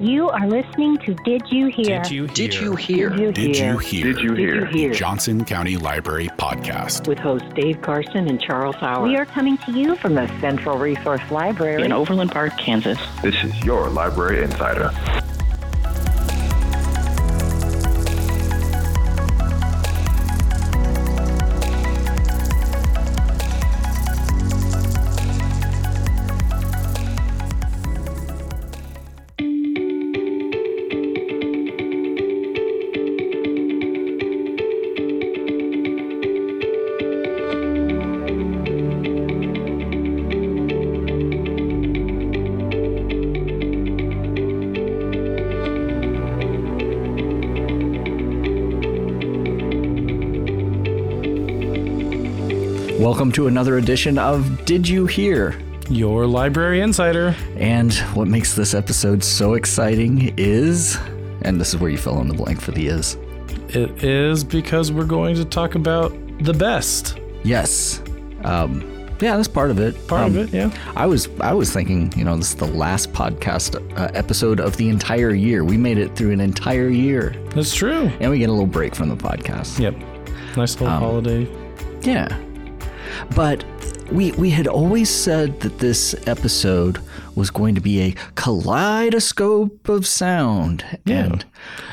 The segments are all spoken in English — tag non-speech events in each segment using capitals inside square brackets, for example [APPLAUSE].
You are listening to Did You Hear? Did you hear? Did you hear? Did you hear? Did you hear? hear? Johnson County Library podcast. With hosts Dave Carson and Charles Howard. We are coming to you from the Central Resource Library in Overland Park, Kansas. This is your Library Insider. Welcome to another edition of Did You Hear? Your Library Insider. And what makes this episode so exciting is, and this is where you fill in the blank for the is. It is because we're going to talk about the best. Yes. Um, yeah, that's part of it. Part Um, of it, yeah. I was I was thinking, you know, this is the last podcast uh, episode of the entire year. We made it through an entire year, That's true. and we get a little break from the podcast. Yep. Nice little Um, holiday. Yeah. But we we had always said that this episode was going to be a kaleidoscope of sound. Yeah. And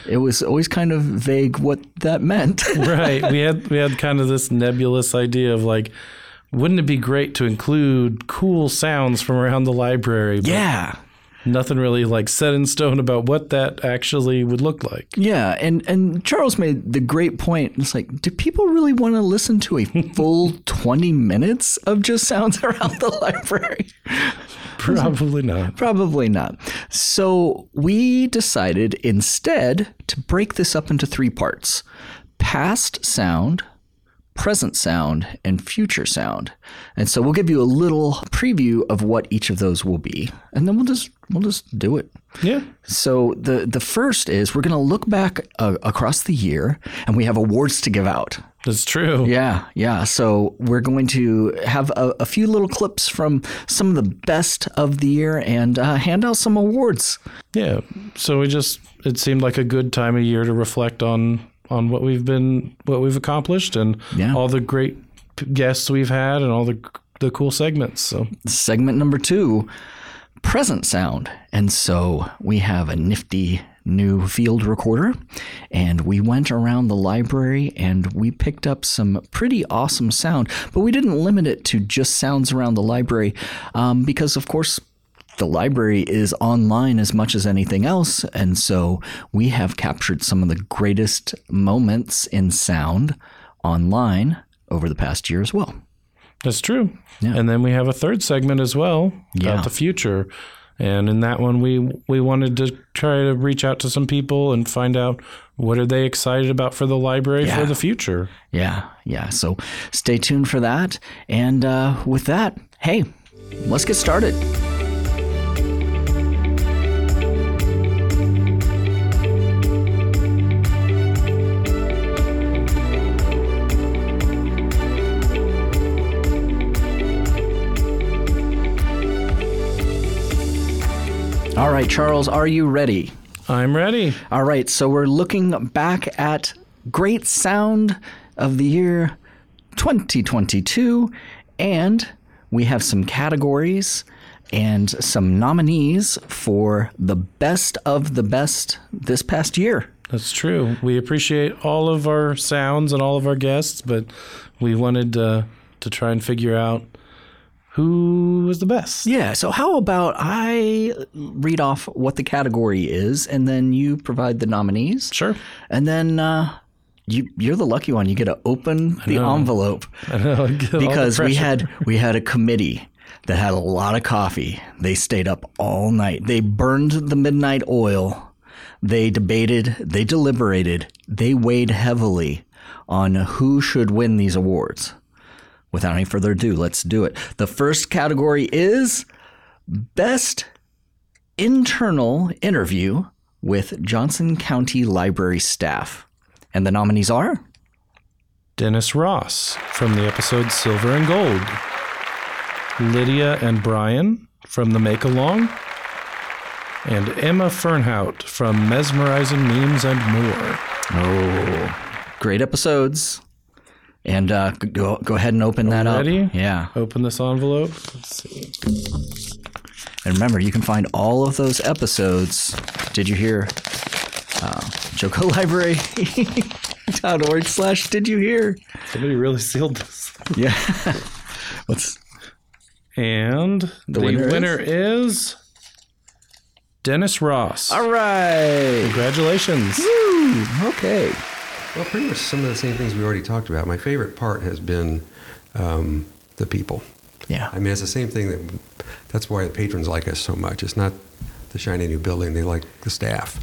it was always kind of vague what that meant. [LAUGHS] right. We had we had kind of this nebulous idea of like, wouldn't it be great to include cool sounds from around the library? But yeah. Nothing really like set in stone about what that actually would look like. Yeah, and and Charles made the great point. It's like, do people really want to listen to a [LAUGHS] full 20 minutes of just sounds [LAUGHS] around the library? Probably not. Probably not. So we decided instead to break this up into three parts past sound, present sound, and future sound. And so we'll give you a little preview of what each of those will be. And then we'll just we'll just do it. Yeah. So the the first is we're going to look back uh, across the year and we have awards to give out. That's true. Yeah, yeah. So we're going to have a, a few little clips from some of the best of the year and uh, hand out some awards. Yeah. So we just it seemed like a good time of year to reflect on on what we've been what we've accomplished and Yeah. all the great guests we've had and all the the cool segments. So Segment number two, present sound. And so we have a nifty new field recorder, and we went around the library and we picked up some pretty awesome sound. But we didn't limit it to just sounds around the library um, because, of course, the library is online as much as anything else. And so we have captured some of the greatest moments in sound online over the past year as well. that's true. Yeah. And then we have a third segment as well Yeah. about the future. And in that one we we wanted to try to reach out to some people and find out what are they excited about for the library Yeah. for the future. Yeah, yeah. So stay tuned for that. And uh, with that, hey, let's get started. All right, Charles, are you ready? I'm ready. All right, so we're looking back at Great Sound of the Year 2022, and we have some categories and some nominees for the best of the best this past year. That's true. We appreciate all of our sounds and all of our guests, but we wanted uh, to try and figure out who was the best. Yeah, so how about I read off what the category is, and then you provide the nominees? Sure. And then uh, you, you're the lucky one. You get to open the envelope. I know, [LAUGHS] I the because we had we had a committee that had a lot of coffee. They stayed up all night. They burned the midnight oil. They debated, they deliberated, they weighed heavily on who should win these awards. Without any further ado, let's do it. The first category is Best Internal Interview with Johnson County Library Staff. And the nominees are Dennis Ross from the episode Silver and Gold, Lydia and Brian from the Make Along, and Emma Fernhout from Mesmerizing Memes and More. Oh, great episodes. And uh, go go ahead and open that Ready? up. Yeah. Open this envelope. Let's see. And remember, you can find all of those episodes. Did you hear? Uh, JocoLibrary.org [LAUGHS] slash did you hear? Somebody really sealed this. Yeah. [LAUGHS] What's And the, winner winner, is? Dennis Ross. all right? Congratulations. Woo, okay. Well, pretty much some of the same things we already talked about. My favorite part has been um, the people. Yeah. I mean, it's the same thing that that's why the patrons like us so much. It's not the shiny new building; they like the staff.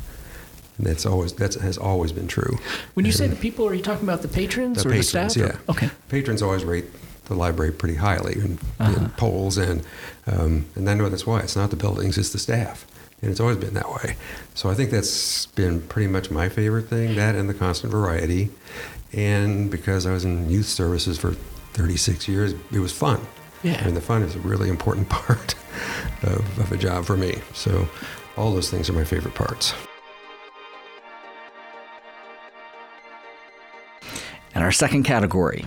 And that's always that has always been true. When you say the people, are you talking about the patrons The or patrons, the staff? yeah. Okay. Patrons always rate the library pretty highly in, in polls, and um, and I know that's why it's not the buildings; it's the staff, and it's always been that way. So I think that's been pretty much my favorite thing. That and the constant variety, and because I was in youth services for 36 years, it was fun. Yeah. and the fun is a really important [LAUGHS] part of, of a job for me. So all those things are my favorite parts. And our second category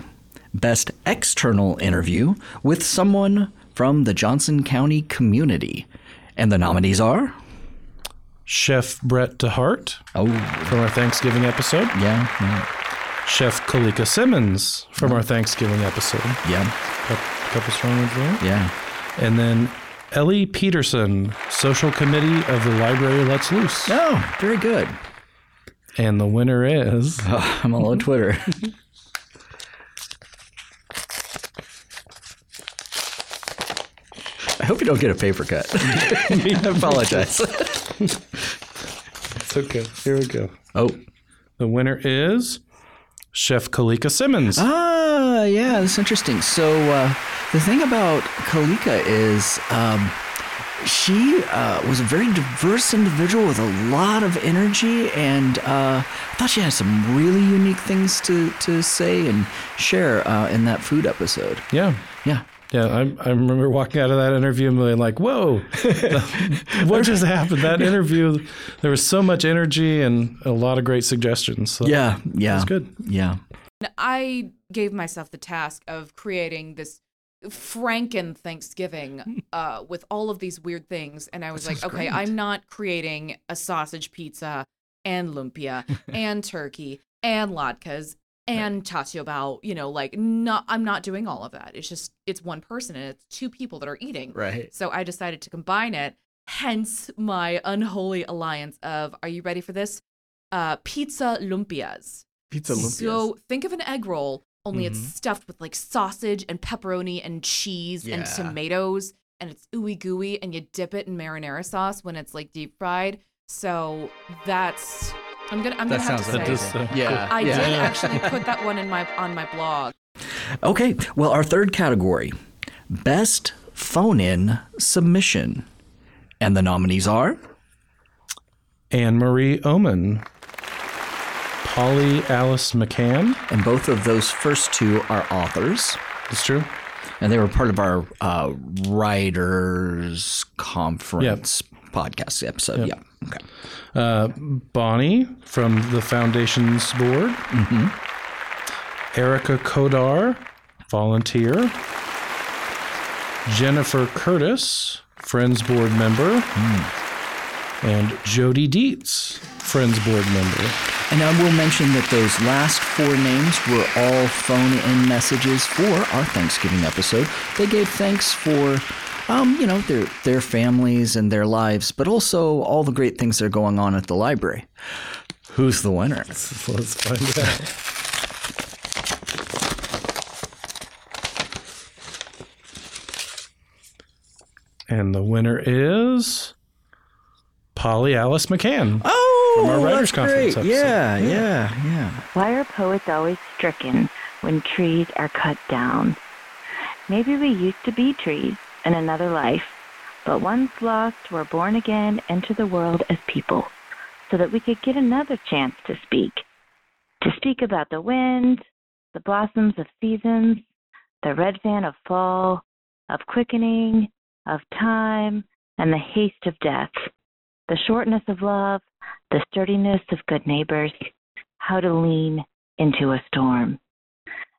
Best External Interview with someone from the Johnson County community. And the nominees are? Chef Brett DeHart Oh, from our Thanksgiving episode. yeah, yeah, Chef Kalika Simmons from our Thanksgiving episode. yeah, Couple, couple strong ones there. yeah. And then Ellie Peterson, Social Committee of the Library Let's Loose. Oh, very good. And the winner is Oh, [LAUGHS] I'm all on Twitter. [LAUGHS] hope you don't get a paper cut. [LAUGHS] I apologize. It's okay. Here we go. Oh. The winner is Chef Kalika Simmons. Ah, yeah, that's interesting. So uh, the thing about Kalika is um, she uh, was a very diverse individual with a lot of energy, and uh, I thought she had some really unique things to, to say and share uh, in that food episode. Yeah. Yeah. Yeah, I, I remember walking out of that interview and being like, whoa, [LAUGHS] what just happened? That interview, there was so much energy and a lot of great suggestions. So Yeah, yeah. That's good. Yeah. I gave myself the task of creating this Franken Thanksgiving [LAUGHS] uh, with all of these weird things, and I was like, okay, I'm not creating a sausage pizza and lumpia [LAUGHS] and turkey and latkes and tatio bao. You know, like not. I'm not doing all of that. It's just it's one person and it's two people that are eating. Right. So I decided to combine it. Hence my unholy alliance of. Are you ready for this? Uh, pizza lumpias. Pizza lumpias So think of an egg roll, only Mhm. it's stuffed with like sausage and pepperoni and cheese and tomatoes, and it's ooey gooey, and you dip it in marinara sauce when it's like deep fried. So that's I'm gonna I'm That gonna have to sounds say. That Yeah. I yeah. did actually put that one in my on my blog. Okay, well, our third category Best Phone In Submission. And the nominees are? Anne Marie Oman, Polly Alice McCann. And both of those first two are authors. It's true. And they were part of our uh, writers conference podcast episode. Yeah. Okay. Uh, Bonnie from the Foundation's board. Erica Kodar, volunteer. Jennifer Curtis, Friends board member. And Jody Dietz, Friends board member. And I will mention that those last four names were all phone in messages for our Thanksgiving episode. They gave thanks for, um, you know, their, their families and their lives, but also all the great things that are going on at the library. Who's the winner? So [LAUGHS] let's find out. And the winner is Polly Alice McCann. Oh, From our writers' that's conference great. episode. Yeah, yeah, yeah. Why are poets always stricken when trees are cut down? Maybe we used to be trees in another life, but once lost, we were born again, into the world as people, so that we could get another chance to speak. To speak about the wind, the blossoms of seasons, the red fan of fall, of quickening, of time, and the haste of death. the shortness of love, the sturdiness of good neighbors, how to lean into a storm.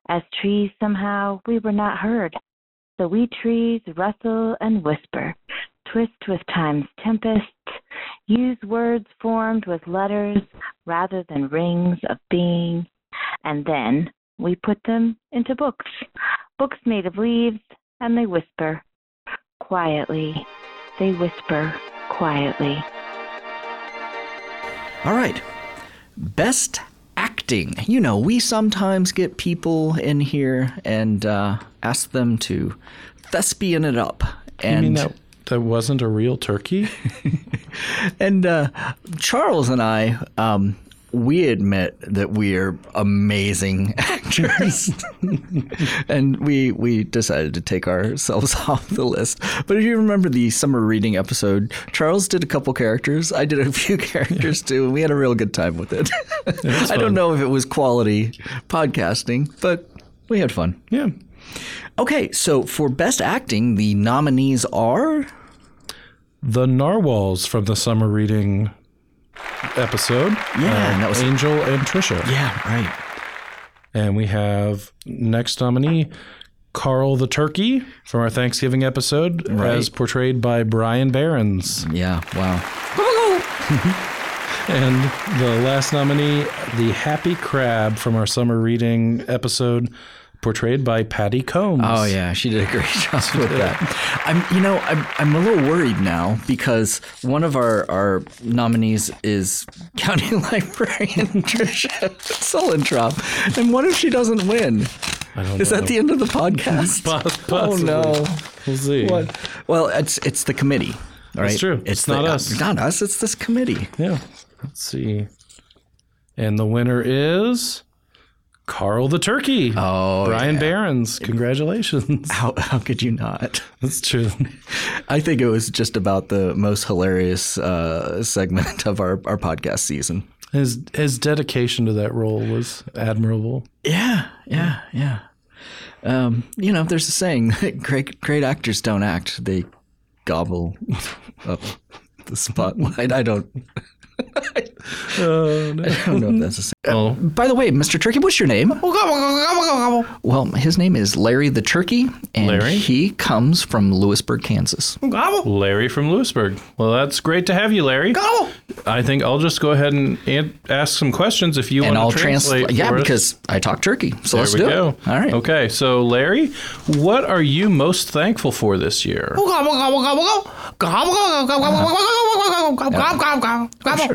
As trees, somehow, we were not heard. So we trees rustle and whisper, twist with time's tempests, use words formed with letters rather than rings of being, and then we put them into books, books made of leaves, and they whisper quietly. They whisper quietly. All right. Best acting. You know, we sometimes get people in here and uh, ask them to thespian it up. And you mean that, that wasn't a real turkey? [LAUGHS] and uh, Charles and I, um, we admit that we are amazing [LAUGHS] actors, [LAUGHS] and we we decided to take ourselves [LAUGHS] off the list. But if you remember the summer reading episode, Charles did a couple characters. I did a few characters too, and we had a real good time with it. I don't know if it was quality podcasting, but we had fun. Yeah. Okay, so for best acting, the nominees are the narwhals from the summer reading episode. Yeah, uh, and that was Angel and Tricia. Yeah, right. And we have next nominee Carl the Turkey from our Thanksgiving episode, Right. as portrayed by Brian Behrens. Yeah, wow. [LAUGHS] And the last nominee, the Happy Crab from our summer reading episode, portrayed by Patty Combs. Oh yeah, she did a great [LAUGHS] job with that. I'm, you know, I'm, I'm a little worried now because one of our, our nominees is [LAUGHS] County Librarian Tricia Suellentrop, and what if she doesn't win? I don't Is know. that the end of the podcast? [LAUGHS] Oh no! We'll see. What? Well, it's it's the committee. All right? That's true. It's, It's not the- uh, us. Not us. It's this committee. Yeah. Let's see. And the winner is Carl the Turkey. Oh, Brian yeah. Behrens. Congratulations. How how could you not? That's true. [LAUGHS] I think it was just about the most hilarious uh, segment of our, our podcast season. His his dedication to that role was admirable. Yeah, yeah, yeah. Um, you know, there's a saying: [LAUGHS] great great actors don't act; they gobble [LAUGHS] up the spotlight. I don't. Oh, no. I don't know if that's a saying. Oh, By the way, Mr. Turkey, what's your name? Well, his name is Larry the Turkey, and Larry? he comes from Louisburg, Kansas. Larry from Louisburg. Well, that's great to have you, Larry. I think I'll just go ahead and an- ask some questions if you And want I'll to translate. translate. Yeah, us. because I talk turkey. So there let's we do go. it. All right. Okay, so Larry, what are you most thankful for this year? Sure. Yeah.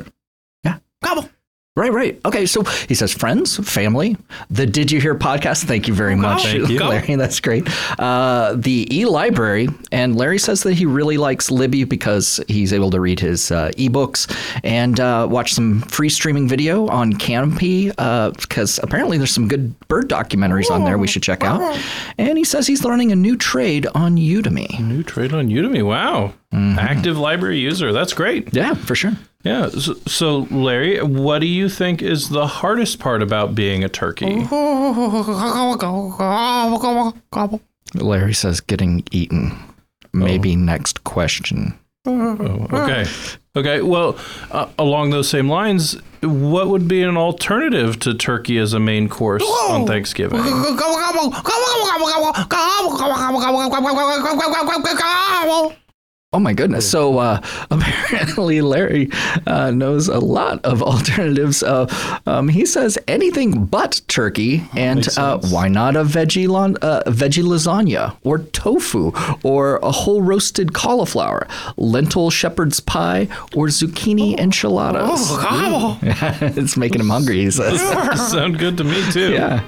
Right, right. Okay, so he says friends, family, the Did You Hear podcast. Thank you very much, Thank you. Larry. [LAUGHS] That's great. Uh, the e library, and Larry says that he really likes Libby because he's able to read his uh, ebooks and uh, watch some free streaming video on Kanopy because apparently there's some good bird documentaries on there we should check out. And he says he's learning a new trade on Udemy. New trade on Udemy. Wow. Mm-hmm. Active library user. That's great. Yeah, for sure. Yeah. So, so, Larry, what do you think is the hardest part about being a turkey? Larry says getting eaten. Maybe next question. Oh, okay. Okay. Well, uh, along those same lines, what would be an alternative to turkey as a main course on Thanksgiving? [LAUGHS] Oh my goodness. So uh, [LAUGHS] apparently, Larry uh, knows a lot of [LAUGHS] alternatives. Uh, um, he says anything but turkey, and uh, why not a veggie, lon- uh, veggie lasagna, or tofu, or a whole roasted cauliflower, lentil shepherd's pie, or zucchini enchiladas? Oh, wow. [LAUGHS] it's making him hungry, he says. Sound good to me too. Yeah.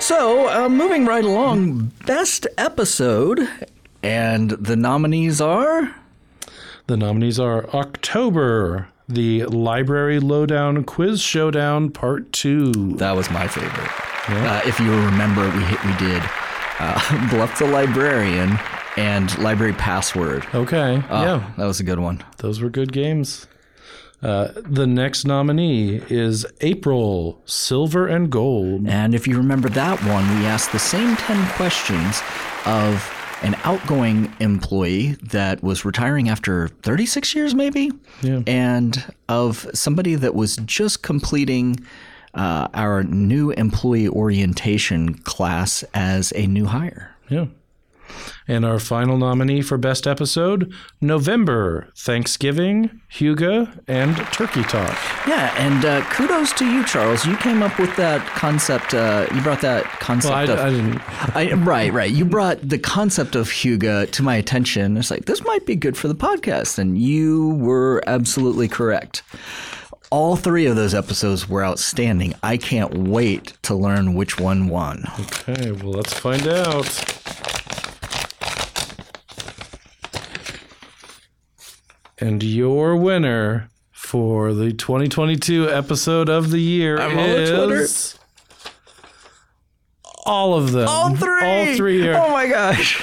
So, uh, moving right along, best episode, and the nominees are. The nominees are October, the Library Lowdown Quiz Showdown Part Two. That was my favorite. Uh, if you remember, we hit, we did uh, [LAUGHS] Bluff the Librarian and Library Password. Okay. Uh, yeah, that was a good one. those were good games. Uh, the next nominee is April, Silver and Gold. And if you remember that one, we asked the same 10 questions of an outgoing employee that was retiring after 36 years, maybe, Yeah. and of somebody that was just completing uh, our new employee orientation class as a new hire. Yeah. And our final nominee for Best Episode November, Thanksgiving, Hygge, and Turkey Talk. Yeah, and uh, kudos to you, Charles. You came up with that concept. Uh, you brought that concept Well, I, of. I didn't. I, right, right. You brought the concept of Hygge to my attention. It's like, this might be good for the podcast. And you were absolutely correct. All three of those episodes were outstanding. I can't wait to learn which one won. Okay, well, let's find out. And your winner for the 2022 episode of the year I'm on the Twitter. is all of them. All three! All three are. Oh my gosh.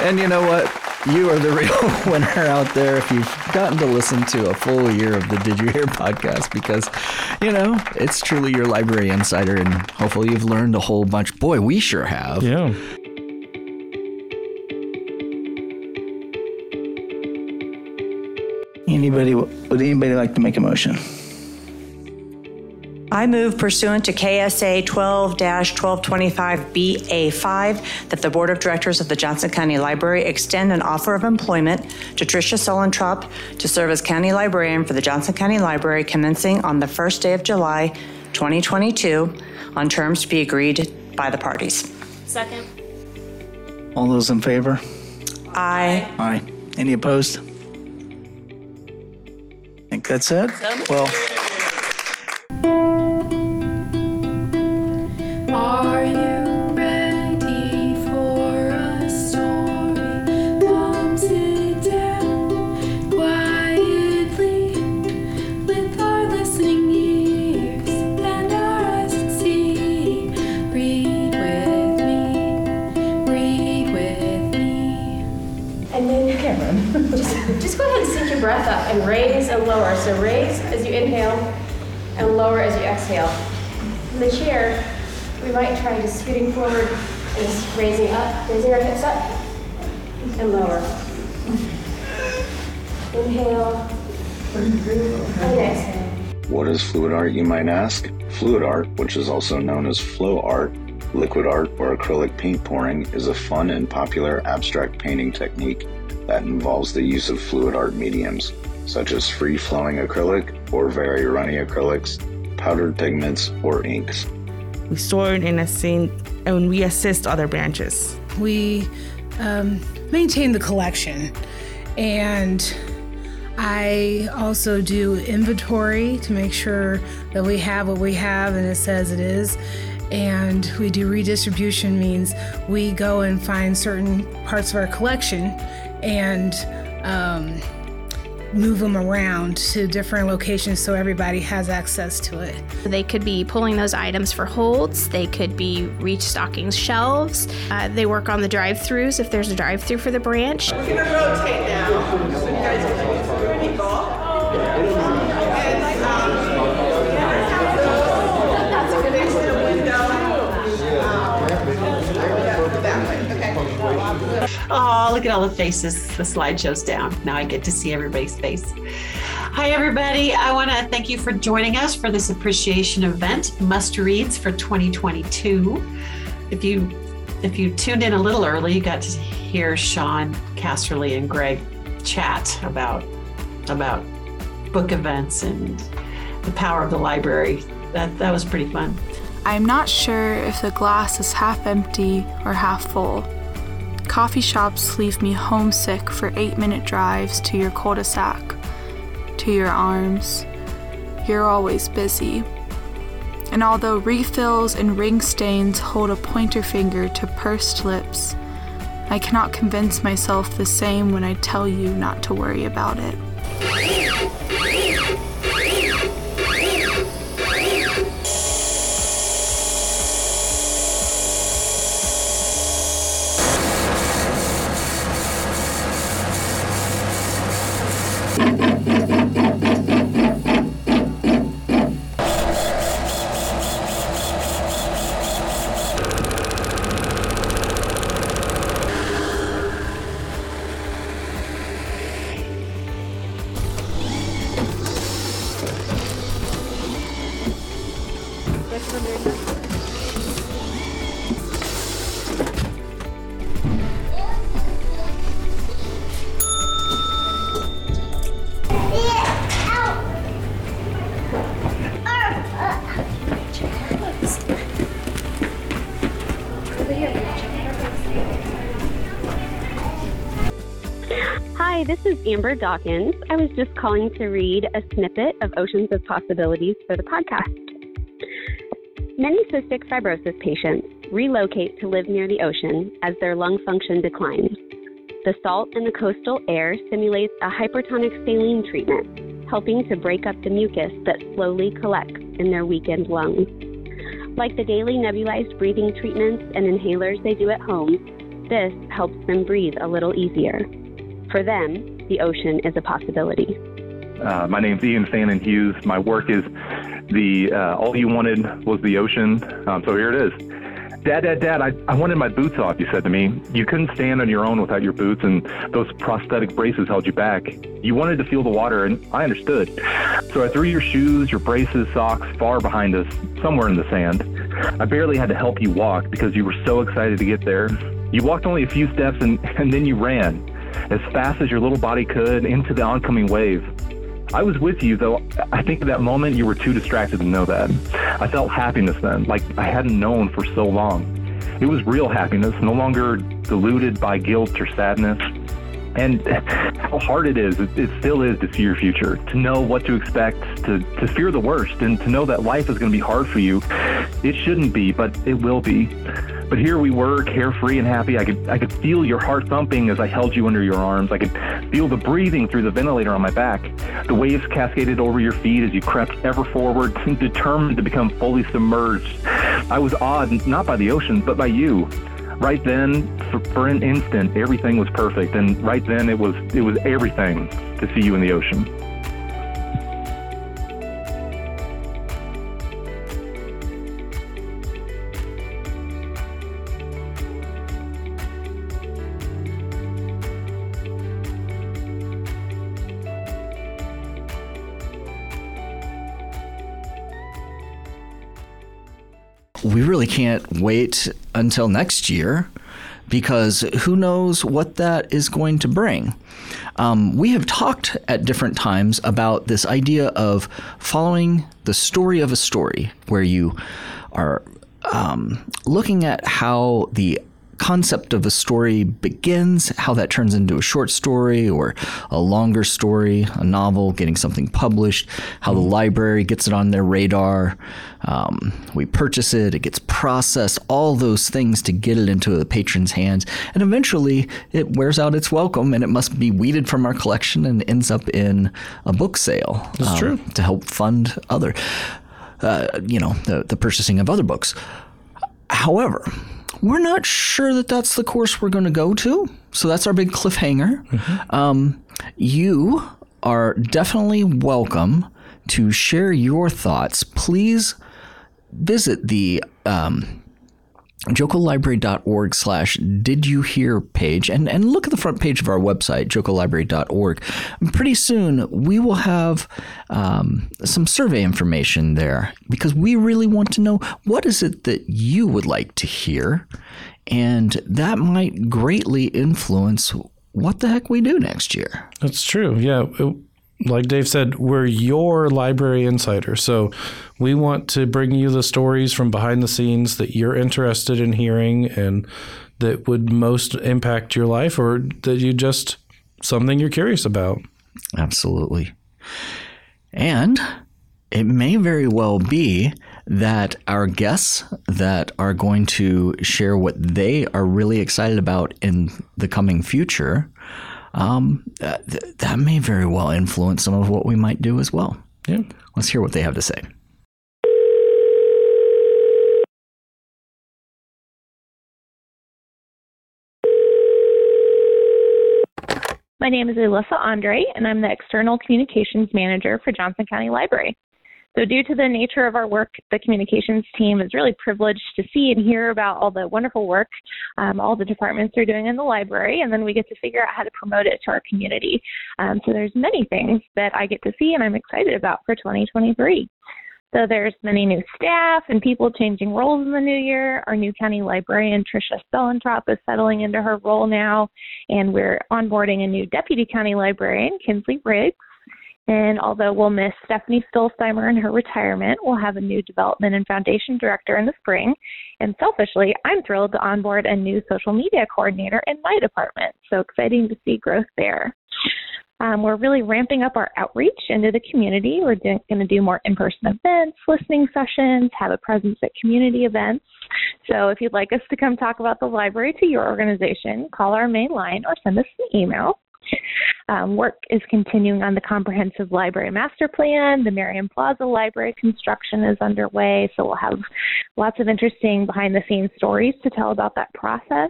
and you know what? You are the [LAUGHS] real winner out there if you've gotten to listen to a full year of the Did You Hear podcast because, you know, it's truly your library insider and hopefully you've learned a whole bunch. Boy, we sure have. Yeah. Anybody, would anybody like to make a motion? I move pursuant to KSA 12-1225BA5 that the Board of Directors of the Johnson County Library extend an offer of employment to Tricia Suellentrop to serve as county librarian for the Johnson County Library commencing on the first day of July 2022 on terms to be agreed by the parties. Second. All those in favor? Aye. Aye. Any opposed? That's it? Well, So raise as you inhale and lower as you exhale. In the chair, we might try just scooting forward and just raising up, raising our hips up and lower. Inhale and exhale. What is fluid art, you might ask? Fluid art, which is also known as flow art, liquid art, or acrylic paint pouring, is a fun and popular abstract painting technique that involves the use of fluid art mediums, such as free flowing acrylic or very runny acrylics, powdered pigments, or inks. We store it in a sink and we assist other branches. We um, maintain the collection, and I also do inventory to make sure that we have what we have and it says it is. And we do redistribution means we go and find certain parts of our collection and um, move them around to different locations so everybody has access to it. They could be pulling those items for holds. They could be restocking shelves. Uh, they work on the drive-throughs if there's a drive-through for the branch. We're gonna rotate now. So you guys are through any ball. And, um, that's a good exit a window. Um, that way, okay. Oh, look at all the faces. The slideshow's down. Now I get to see everybody's face. Hi, everybody. I want to thank you for joining us for this appreciation event, Must Reads for 2022. If you if you tuned in a little early, you got to hear Sean Casterly and Greg chat about about book events and the power of the library. That that was pretty fun. I'm not sure if the glass is half empty or half full. Coffee shops leave me homesick for eight minute drives to your cul de sac, to your arms. You're always busy. And although refills and ring stains hold a pointer finger to pursed lips, I cannot convince myself the same when I tell you not to worry about it. Hi, this is Amber Dawkins. I was just calling to read a snippet of Oceans of Possibilities for the podcast. Many cystic fibrosis patients relocate to live near the ocean as their lung function declines. The salt in the coastal air simulates a hypertonic saline treatment, helping to break up the mucus that slowly collects in their weakened lungs. Like the daily nebulized breathing treatments and inhalers they do at home, this helps them breathe a little easier. For them, the ocean is a possibility. Uh, my name's Ian Fannin Hughes. My work is the uh, all you wanted was the ocean. Um, so here it is. Dad, Dad, Dad, I, I wanted my boots off, you said to me. You couldn't stand on your own without your boots, and those prosthetic braces held you back. You wanted to feel the water, and I understood. So I threw your shoes, your braces, socks far behind us, somewhere in the sand. I barely had to help you walk because you were so excited to get there. You walked only a few steps, and, and then you ran as fast as your little body could into the oncoming wave. I was with you, though I think at that moment you were too distracted to know that. I felt happiness then, like I hadn't known for so long. It was real happiness, no longer diluted by guilt or sadness. And [LAUGHS] how hard it is, it, still is to see your future, to know what to expect, to, to fear the worst, and to know that life is going to be hard for you. It shouldn't be, but it will be. But here we were, carefree and happy. I could I could feel your heart thumping as I held you under your arms. I could feel the breathing through the ventilator on my back. The waves cascaded over your feet as you crept ever forward, determined to become fully submerged. I was awed not by the ocean, but by you. Right then, for, for an instant, everything was perfect, and right then it was it was everything to see you in the ocean. Can't wait until next year because who knows what that is going to bring. Um, we have talked at different times about this idea of following the story of a story, where you are um, looking at how the concept of a story begins, how that turns into a short story or a longer story, a novel, getting something published, how the library gets it on their radar. Um, we purchase it, it gets processed, all those things to get it into the patron's hands. And eventually it wears out its welcome and it must be weeded from our collection and ends up in a book sale. That's true. To help fund other, uh, you know, the, the purchasing of other books. However, we're not sure that that's the course we're going to go to. So that's our big cliffhanger. Um, you are definitely welcome to share your thoughts. Please visit the um, jocolibrary.org slash did you hear page and, and look at the front page of our website jocolibrary.org pretty soon we will have um, some survey information there because we really want to know what is it that you would like to hear and that might greatly influence what the heck we do next year That's true. Yeah. Like Dave said, we're your library insider. So we want to bring you the stories from behind the scenes that you're interested in hearing and that would most impact your life or that you just something you're curious about. Absolutely. And it may very well be that our guests that are going to share what they are really excited about in the coming future, um, that, that may very well influence some of what we might do as well. Yeah. Let's hear what they have to say. My name is Alyssa Andre, and I'm the External Communications Manager for Johnson County Library. So, due to the nature of our work, the communications team is really privileged to see and hear about all the wonderful work um, all the departments are doing in the library, and then we get to figure out how to promote it to our community. Um, so, there's many things that I get to see and I'm excited about for 2023. So there's many new staff and people changing roles in the new year. Our new county librarian, Tricia Suellentrop, is settling into her role now, and we're onboarding a new deputy county librarian, Kinsley Riggs. And although we'll miss Stephanie Stolzheimer in her retirement, we'll have a new development and foundation director in the spring. And selfishly, I'm thrilled to onboard a new social media coordinator in my department. So exciting to see growth there. Um, we're really ramping up our outreach into the community. We're going to do more in person events, listening sessions, have a presence at community events. So if you'd like us to come talk about the library to your organization, call our main line or send us an email. Um, work is continuing on the comprehensive library master plan. The Merriam Plaza Library construction is underway, so we'll have lots of interesting behind the scenes stories to tell about that process.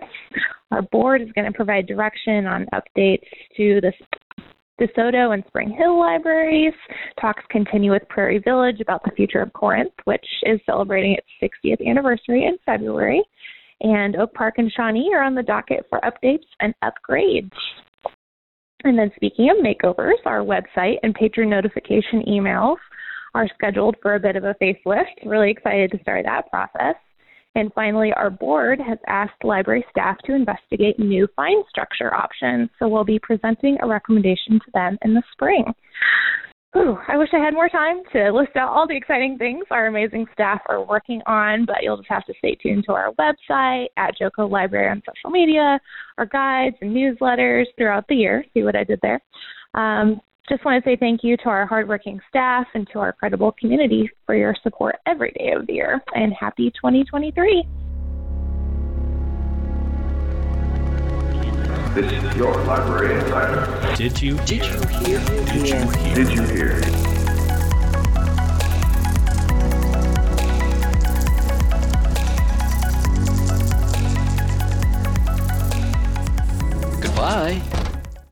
Our board is going to provide direction on updates to the DeSoto and Spring Hill libraries. Talks continue with Prairie Village about the future of Corinth, which is celebrating its 60th anniversary in February. And Oak Park and Shawnee are on the docket for updates and upgrades. And then, speaking of makeovers, our website and patron notification emails are scheduled for a bit of a facelift. Really excited to start that process. And finally, our board has asked library staff to investigate new fine structure options, so we'll be presenting a recommendation to them in the spring. I wish I had more time to list out all the exciting things our amazing staff are working on, but you'll just have to stay tuned to our website at JoCo Library on social media, our guides and newsletters throughout the year. See what I did there. Um, just want to say thank you to our hardworking staff and to our credible community for your support every day of the year, and happy 2023. This is your Library Insider. Did you? Did you hear? Did you hear? Did you hear? Goodbye.